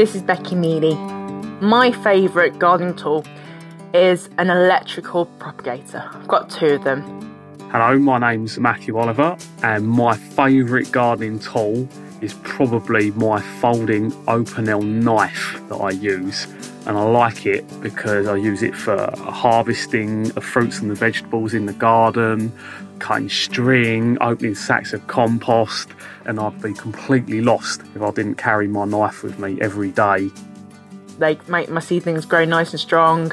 This is Becky Mealy. My favourite gardening tool is an electrical propagator. I've got two of them. Hello, my name's Matthew Oliver, and my favourite gardening tool is probably my folding Opinel knife that I use. And I like it because I use it for harvesting the fruits and the vegetables in the garden, cutting string, opening sacks of compost, and I'd be completely lost if I didn't carry my knife with me every day. They make my seedlings grow nice and strong,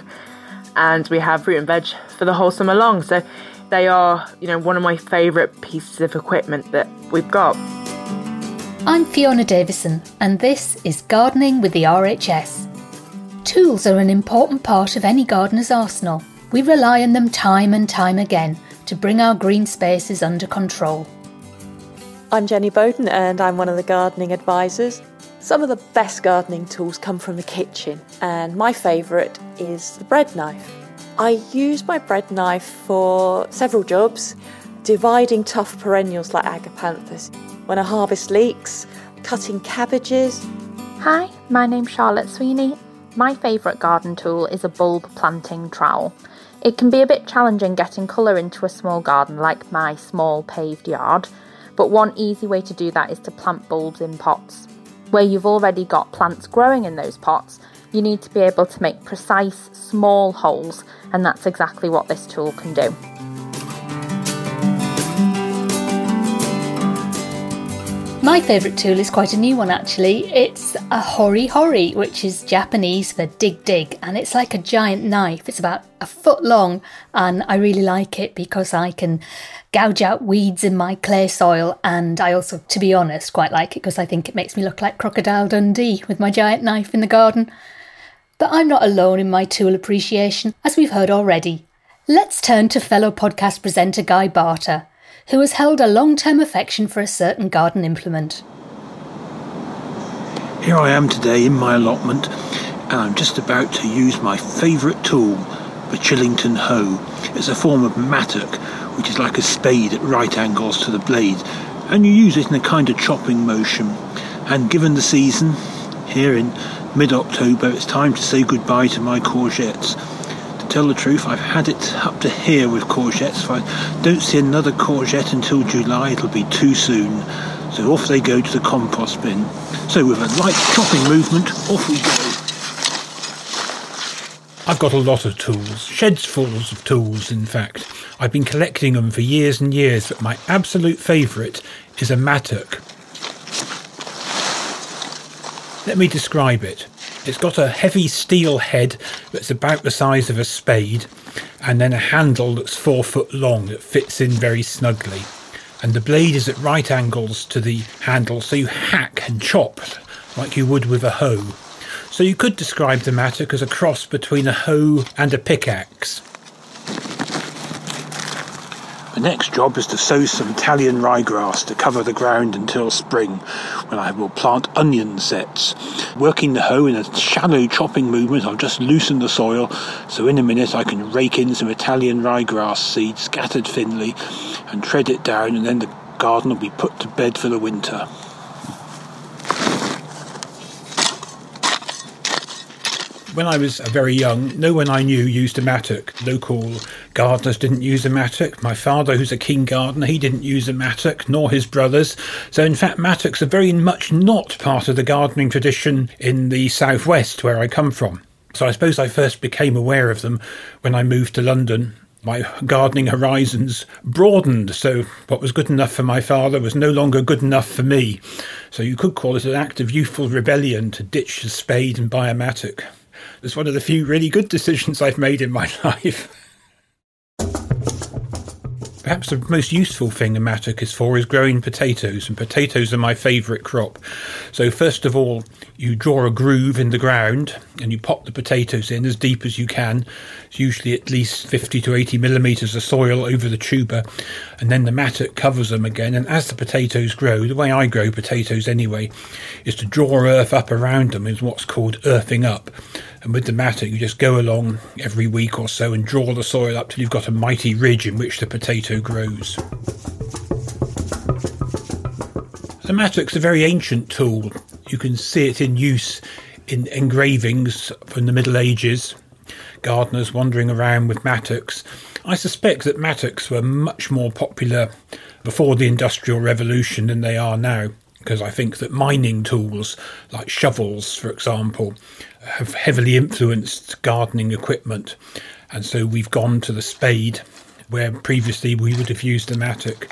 and we have fruit and veg for the whole summer long. So they are, you know, one of my favourite pieces of equipment that we've got. I'm Fiona Davison, and this is Gardening with the RHS. Tools are an important part of any gardener's arsenal. We rely on them time and time again to bring our green spaces under control. I'm Jenny Bowden and I'm one of the gardening advisors. Some of the best gardening tools come from the kitchen, and my favourite is the bread knife. I use my bread knife for several jobs, dividing tough perennials like agapanthus, when a harvest leeks, cutting cabbages. Hi, my name's Charlotte Sweeney. My favourite garden tool is a bulb planting trowel. It can be a bit challenging getting colour into a small garden like my small paved yard, but one easy way to do that is to plant bulbs in pots. Where you've already got plants growing in those pots, you need to be able to make precise small holes, and that's exactly what this tool can do. My favourite tool is quite a new one actually. It's a hori hori, which is Japanese for dig dig, and it's like a giant knife. It's about a foot long, and I really like it because I can gouge out weeds in my clay soil, and I also, to be honest, quite like it because I think it makes me look like Crocodile Dundee with my giant knife in the garden. But I'm not alone in my tool appreciation, as we've heard already. Let's turn to fellow podcast presenter Guy Barter who has held a long term affection for a certain garden implement. Here I am today in my allotment, and I'm just about to use my favourite tool, the Chillington hoe. It's a form of mattock, which is like a spade at right angles to the blade, and you use it in a kind of chopping motion. And given the season, here in mid October, it's time to say goodbye to my courgettes tell the truth, I've had it up to here with courgettes. If I don't see another courgette until July, it'll be too soon. So off they go to the compost bin. So with a light chopping movement, off we go. I've got a lot of tools, sheds full of tools, in fact. I've been collecting them for years and years, but my absolute favourite is a mattock. Let me describe it. It's got a heavy steel head that's about the size of a spade, and then a handle that's four foot long that fits in very snugly. And the blade is at right angles to the handle, so you hack and chop like you would with a hoe. So you could describe the mattock as a cross between a hoe and a pickaxe. The next job is to sow some Italian ryegrass to cover the ground until spring, when I will plant onion sets. Working the hoe in a shallow chopping movement, I'll just loosen the soil, so in a minute I can rake in some Italian ryegrass seeds scattered thinly and tread it down, and then the garden will be put to bed for the winter. When I was very young, no one I knew used a mattock. Local gardeners didn't use a mattock. My father, who's a keen gardener, he didn't use a mattock, nor his brothers. So, in fact, mattocks are very much not part of the gardening tradition in the southwest where I come from. So, I suppose I first became aware of them when I moved to London my gardening horizons broadened. So, what was good enough for my father was no longer good enough for me. So, you could call it an act of youthful rebellion to ditch the spade and buy a mattock. It's one of the few really good decisions I've made in my life. Perhaps the most useful thing a mattock is for is growing potatoes, and potatoes are my favourite crop. So, first of all, you draw a groove in the ground and you pop the potatoes in as deep as you can. It's usually at least 50 to 80 millimetres of soil over the tuber, and then the mattock covers them again. And as the potatoes grow, the way I grow potatoes anyway, is to draw earth up around them, is what's called earthing up. And with the mattock, you just go along every week or so and draw the soil up till you've got a mighty ridge in which the potato grows. The mattock's a very ancient tool. You can see it in use in engravings from the Middle Ages. Gardeners wandering around with mattocks. I suspect that mattocks were much more popular before the Industrial Revolution than they are now because I think that mining tools like shovels, for example, have heavily influenced gardening equipment. And so we've gone to the spade where previously we would have used the mattock.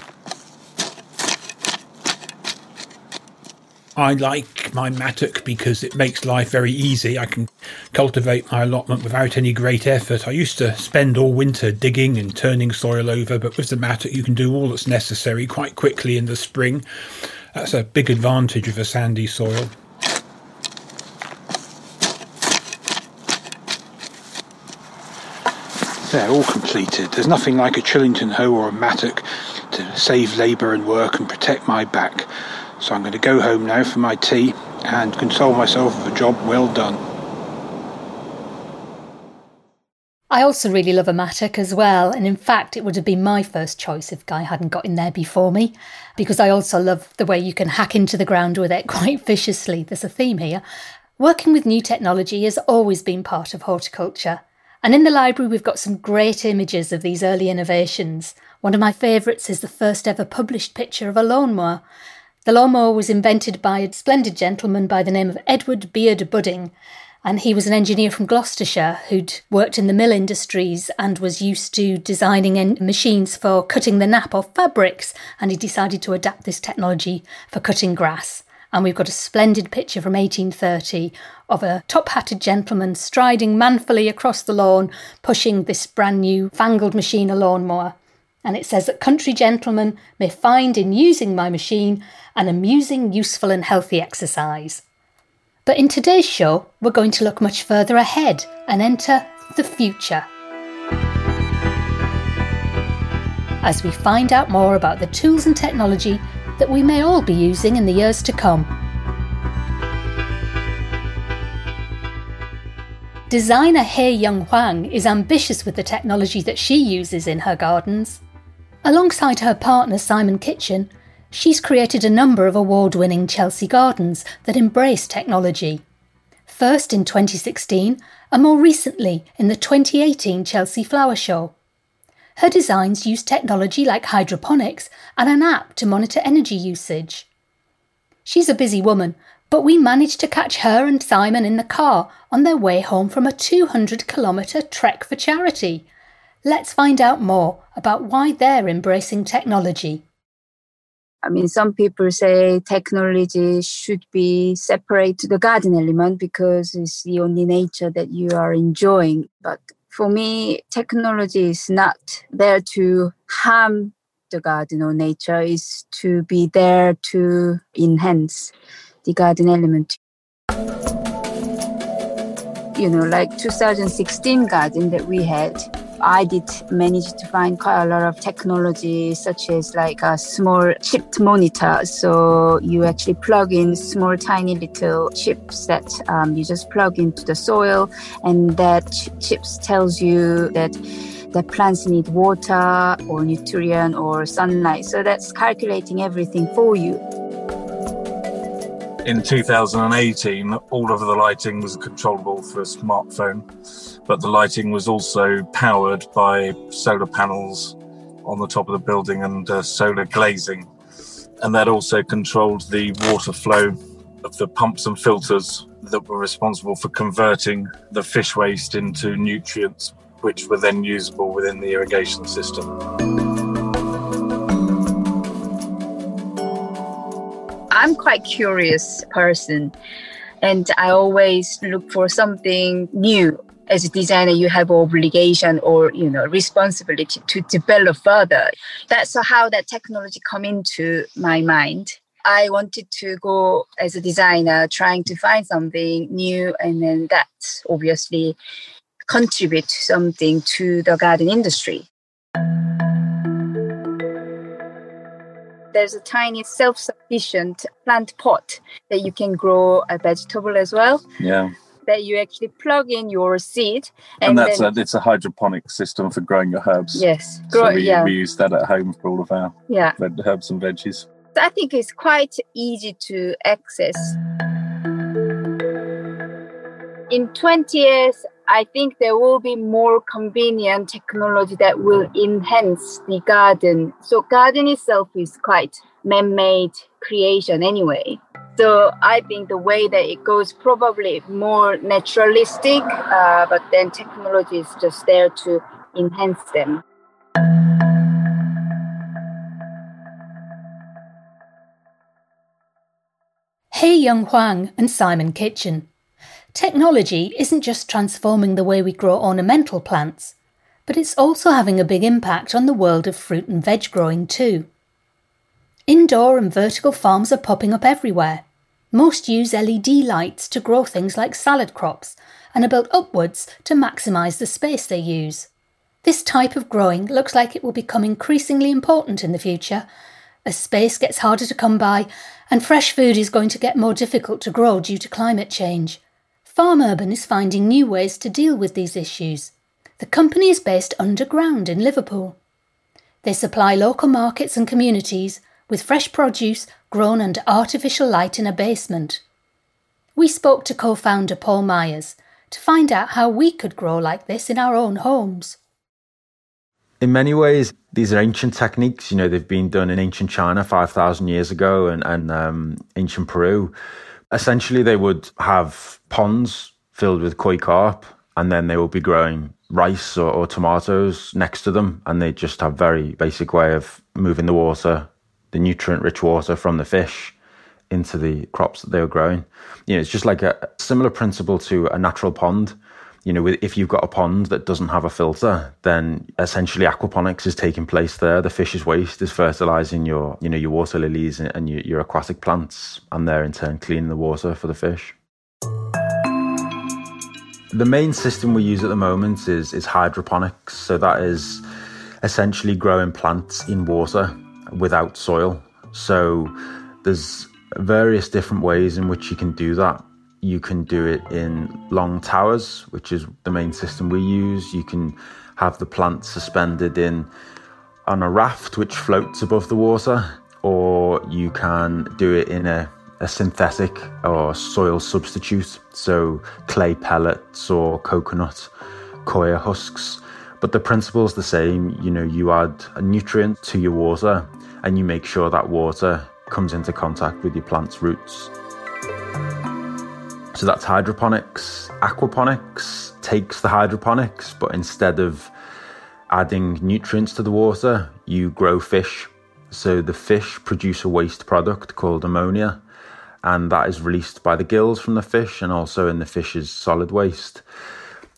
I like my mattock because it makes life very easy. I can cultivate my allotment without any great effort. I used to spend all winter digging and turning soil over, but with the mattock you can do all that's necessary quite quickly in the spring. That's a big advantage of a sandy soil. They're all completed. There's nothing like a Chillington hoe or a mattock to save labour and work and protect my back. So I'm going to go home now for my tea and console myself with a job well done. I also really love a mattock as well, and in fact, it would have been my first choice if Guy hadn't got in there before me, because I also love the way you can hack into the ground with it quite viciously. There's a theme here. Working with new technology has always been part of horticulture, and in the library, we've got some great images of these early innovations. One of my favourites is the first ever published picture of a lawnmower. The lawnmower was invented by a splendid gentleman by the name of Edward Beard Budding, and he was an engineer from Gloucestershire who'd worked in the mill industries and was used to designing machines for cutting the nap off fabrics. And he decided to adapt this technology for cutting grass. And we've got a splendid picture from 1830 of a top hatted gentleman striding manfully across the lawn, pushing this brand new fangled machine, a lawnmower. And it says that country gentlemen may find in using my machine an amusing, useful, and healthy exercise. But in today's show, we're going to look much further ahead and enter the future. As we find out more about the tools and technology that we may all be using in the years to come. Designer Hay Joung Hwang is ambitious with the technology that she uses in her gardens. Alongside her partner Simon Kitchen, she's created a number of award winning Chelsea gardens that embrace technology. First in 2016, and more recently in the 2018 Chelsea Flower Show. Her designs use technology like hydroponics and an app to monitor energy usage. She's a busy woman, but we managed to catch her and Simon in the car on their way home from a 200 kilometre trek for charity. Let's find out more about why they're embracing technology. I mean, some people say technology should be separate to the garden element because it's the only nature that you are enjoying. But for me, technology is not there to harm the garden or nature, is to be there to enhance the garden element. You know, like 2016 garden that we had, I did manage to find quite a lot of technology, such as like a small chipped monitor. So you actually plug in small, tiny little chips that um, you just plug into the soil, and that chips tells you that the plants need water or nutrient or sunlight. So that's calculating everything for you. In 2018, all of the lighting was controllable through a smartphone, but the lighting was also powered by solar panels on the top of the building and uh, solar glazing. And that also controlled the water flow of the pumps and filters that were responsible for converting the fish waste into nutrients, which were then usable within the irrigation system. I'm quite curious person and I always look for something new. As a designer, you have obligation or you know responsibility to develop further. That's how that technology come into my mind. I wanted to go as a designer, trying to find something new, and then that obviously contribute something to the garden industry. there's a tiny self-sufficient plant pot that you can grow a vegetable as well. Yeah. That you actually plug in your seed, and, and that's then, a, it's a hydroponic system for growing your herbs. Yes, grow, so we, yeah. we use that at home for all of our yeah herbs and veggies. I think it's quite easy to access. In 20 years, I think there will be more convenient technology that will enhance the garden. So garden itself is quite man-made creation anyway. So I think the way that it goes probably more naturalistic, uh, but then technology is just there to enhance them. Hay Joung Hwang and Simon Kitchen. Technology isn't just transforming the way we grow ornamental plants, but it's also having a big impact on the world of fruit and veg growing too. Indoor and vertical farms are popping up everywhere. Most use LED lights to grow things like salad crops and are built upwards to maximise the space they use. This type of growing looks like it will become increasingly important in the future as space gets harder to come by and fresh food is going to get more difficult to grow due to climate change. Farm Urban is finding new ways to deal with these issues. The company is based underground in Liverpool. They supply local markets and communities with fresh produce grown under artificial light in a basement. We spoke to co founder Paul Myers to find out how we could grow like this in our own homes. In many ways, these are ancient techniques. You know, they've been done in ancient China 5,000 years ago and, and um, ancient Peru. Essentially, they would have ponds filled with koi carp, and then they will be growing rice or, or tomatoes next to them, and they just have very basic way of moving the water, the nutrient-rich water from the fish into the crops that they were growing. You know, it's just like a similar principle to a natural pond you know, if you've got a pond that doesn't have a filter, then essentially aquaponics is taking place there. The fish's waste is fertilizing your, you know, your water lilies and your, your aquatic plants, and they're in turn cleaning the water for the fish. The main system we use at the moment is is hydroponics. So that is essentially growing plants in water without soil. So there's various different ways in which you can do that. You can do it in long towers, which is the main system we use. You can have the plant suspended in on a raft which floats above the water, or you can do it in a, a synthetic or soil substitute, so clay pellets or coconut coir husks. But the principle is the same. You know, you add a nutrient to your water and you make sure that water comes into contact with your plant's roots. So that's hydroponics. Aquaponics takes the hydroponics, but instead of adding nutrients to the water, you grow fish. So the fish produce a waste product called ammonia, and that is released by the gills from the fish and also in the fish's solid waste.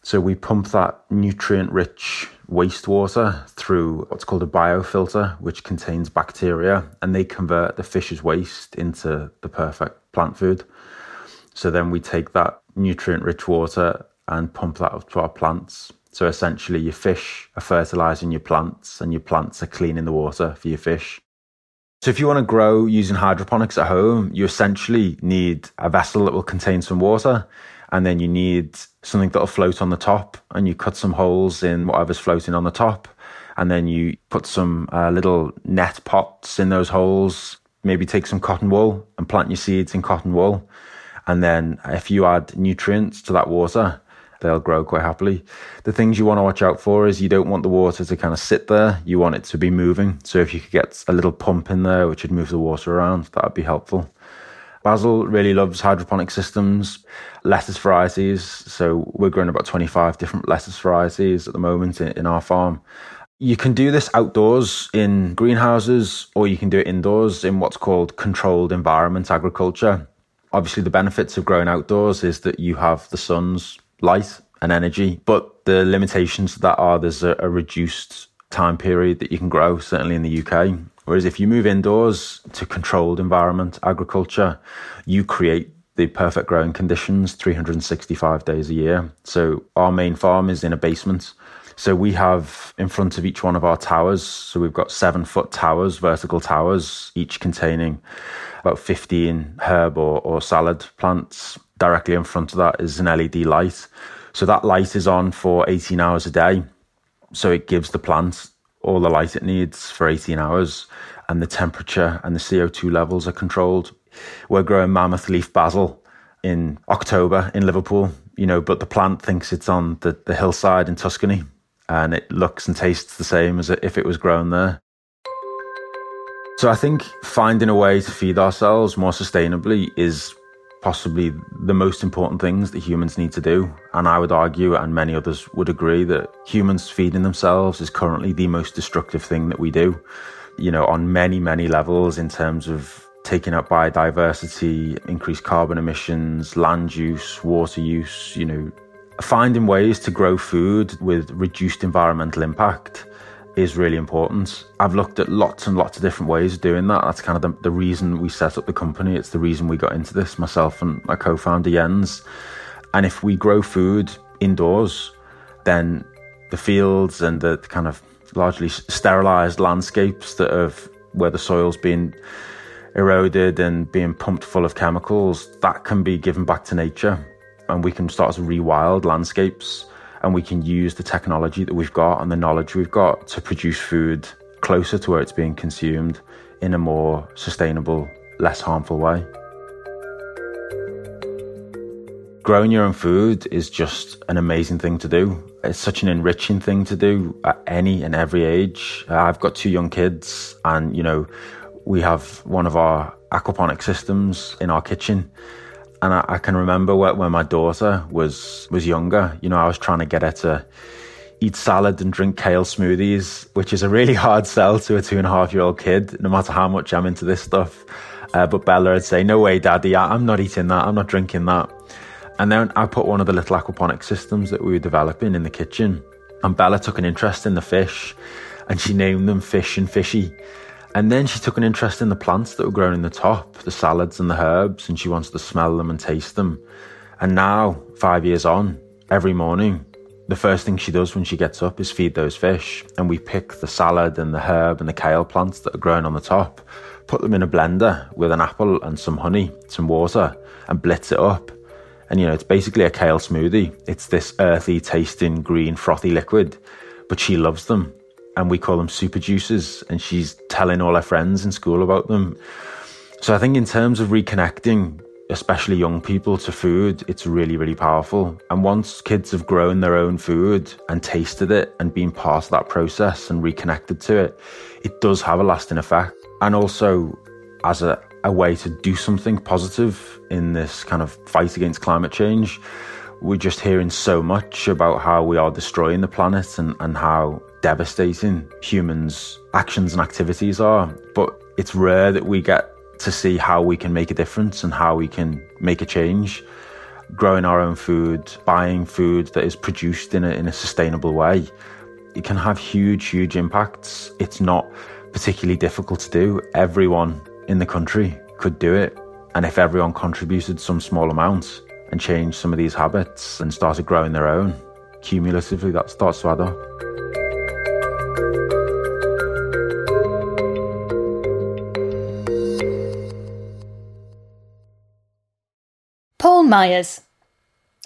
So we pump that nutrient rich wastewater through what's called a biofilter, which contains bacteria, and they convert the fish's waste into the perfect plant food. So then we take that nutrient rich water and pump that up to our plants. So essentially, your fish are fertilizing your plants, and your plants are cleaning the water for your fish. So if you want to grow using hydroponics at home, you essentially need a vessel that will contain some water, and then you need something that'll float on the top, and you cut some holes in whatever's floating on the top, and then you put some uh, little net pots in those holes, maybe take some cotton wool and plant your seeds in cotton wool. And then if you add nutrients to that water, they'll grow quite happily. The things you want to watch out for is you don't want the water to kind of sit there. You want it to be moving. So if you could get a little pump in there, which would move the water around, that would be helpful. Basil really loves hydroponic systems, lettuce varieties. So we're growing about 25 different lettuce varieties at the moment in, in our farm. You can do this outdoors in greenhouses, or you can do it indoors in what's called controlled environment agriculture. Obviously, the benefits of growing outdoors is that you have the sun's light and energy, but the limitations that are there's a, a reduced time period that you can grow, certainly in the UK. Whereas if you move indoors to controlled environment agriculture, you create the perfect growing conditions 365 days a year. So our main farm is in a basement. So we have in front of each one of our towers, so we've got seven foot towers, vertical towers, each containing about 15 herb or, or salad plants. Directly in front of that is an LED light. So that light is on for 18 hours a day. So it gives the plant all the light it needs for 18 hours, and the temperature and the CO2 levels are controlled. We're growing mammoth leaf basil in October in Liverpool, you know, but the plant thinks it's on the, the hillside in Tuscany and it looks and tastes the same as if it was grown there. So I think finding a way to feed ourselves more sustainably is possibly the most important things that humans need to do. And I would argue, and many others would agree, that humans feeding themselves is currently the most destructive thing that we do, you know, on many, many levels in terms of taking up biodiversity, increased carbon emissions, land use, water use, you know, finding ways to grow food with reduced environmental impact is really important. I've looked at lots and lots of different ways of doing that. That's kind of the, the reason we set up the company. It's the reason we got into this, myself and my co founder Jens. And if we grow food indoors, then the fields and the kind of largely sterilized landscapes that have where the soil's been eroded and being pumped full of chemicals, that can be given back to nature and we can start to rewild landscapes and we can use the technology that we've got and the knowledge we've got to produce food closer to where it's being consumed in a more sustainable, less harmful way. Growing your own food is just an amazing thing to do. It's such an enriching thing to do at any and every age. I've got two young kids, and you know, we have one of our aquaponic systems in our kitchen and I, I, can remember when my daughter was was younger. You know, I was trying to get her to eat salad and drink kale smoothies, which is a really hard sell to a two and a half year old kid. No matter how much I'm into this stuff, uh, but Bella would say, "No way, Daddy, I'm not eating that. I'm not drinking that." And then I put one of the little aquaponic systems that we were developing in the kitchen, and Bella took an interest in the fish, and she named them Fish and Fishy. And then she took an interest in the plants that were grown in the top, the salads and the herbs, and she wants to smell them and taste them. And now, five years on, every morning, the first thing she does when she gets up is feed those fish. And we pick the salad and the herb and the kale plants that are grown on the top, put them in a blender with an apple and some honey, some water, and blitz it up. And you know, it's basically a kale smoothie. It's this earthy, tasting, green, frothy liquid, but she loves them and we call them super juices. And she's telling all her friends in school about them. So I think in terms of reconnecting, especially young people to food, it's really, really powerful. And once kids have grown their own food and tasted it and been part of that process and reconnected to it, it does have a lasting effect. And also as a, a way to do something positive in this kind of fight against climate change, we're just hearing so much about how we are destroying the planet and, and how devastating humans' actions and activities are. But it's rare that we get to see how we can make a difference and how we can make a change. Growing our own food, buying food that is produced in a, in a sustainable way, it can have huge, huge impacts. It's not particularly difficult to do. Everyone in the country could do it. And if everyone contributed some small amount and changed some of these habits and started growing their own, cumulatively that starts to add up. Paul Myers.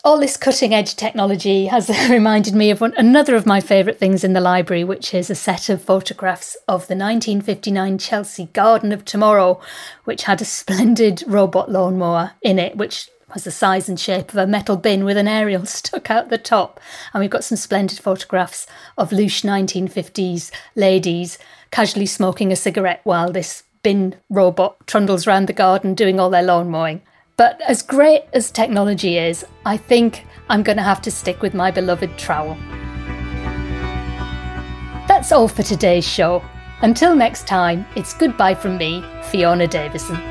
all this cutting edge technology has reminded me of one, another of my favourite things in the library, which is a set of photographs of the 1959 Chelsea Garden of Tomorrow, which had a splendid robot lawnmower in it, which was the size and shape of a metal bin with an aerial stuck out the top. And we've got some splendid photographs of louche 1950s ladies casually smoking a cigarette while this bin robot trundles around the garden doing all their lawn mowing. But as great as technology is, I think I'm going to have to stick with my beloved trowel. That's all for today's show. Until next time, it's goodbye from me, Fiona Davison.